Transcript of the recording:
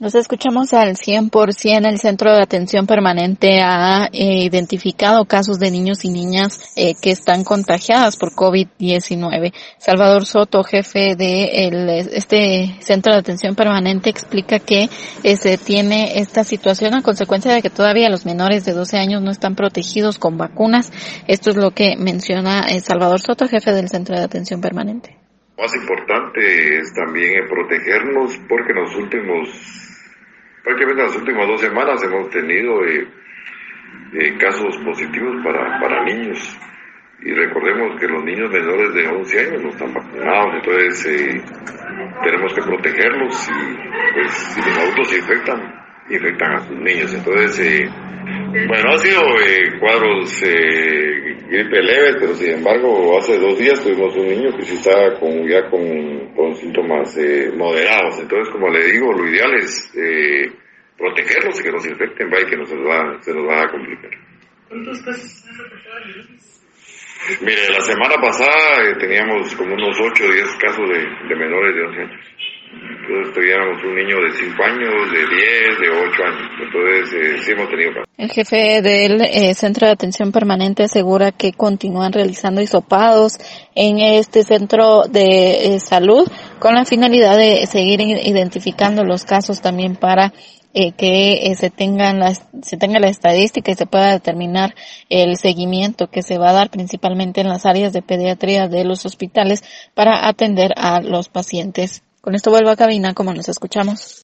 Nos escuchamos al 100%. El Centro de Atención Permanente ha eh, identificado casos de niños y niñas eh, que están contagiadas por COVID-19. Salvador Soto, jefe de el, este Centro de Atención Permanente, explica que eh, se tiene esta situación a consecuencia de que todavía los menores de 12 años no están protegidos con vacunas. Esto es lo que menciona Salvador Soto, jefe del Centro de Atención Permanente. Más importante es también protegernos porque en los últimos prácticamente en las últimas dos semanas hemos tenido eh, eh, casos positivos para, para niños. Y recordemos que los niños menores de 11 años no están vacunados, entonces eh, tenemos que protegerlos y pues si los adultos infectan, infectan a sus niños. Entonces, bueno, han sido cuadros gripe leves, pero sin embargo hace dos días tuvimos un niño que sí estaba con, ya con, con síntomas moderados. Entonces, como le digo, lo ideal es protegerlos y que no se infecten, vaya que no se nos va, se nos va a complicar. ¿Cuántos casos han reportado Mire, la semana pasada eh, teníamos como unos 8 o 10 casos de, de, menores de 11 años. Entonces teníamos un niño de 5 años, de 10, de 8 años. Entonces eh, sí hemos tenido. El jefe del eh, Centro de Atención Permanente asegura que continúan realizando hisopados en este centro de eh, salud con la finalidad de seguir identificando los casos también para que se tengan las, se tenga la estadística y se pueda determinar el seguimiento que se va a dar principalmente en las áreas de pediatría de los hospitales para atender a los pacientes. Con esto vuelvo a cabina como nos escuchamos.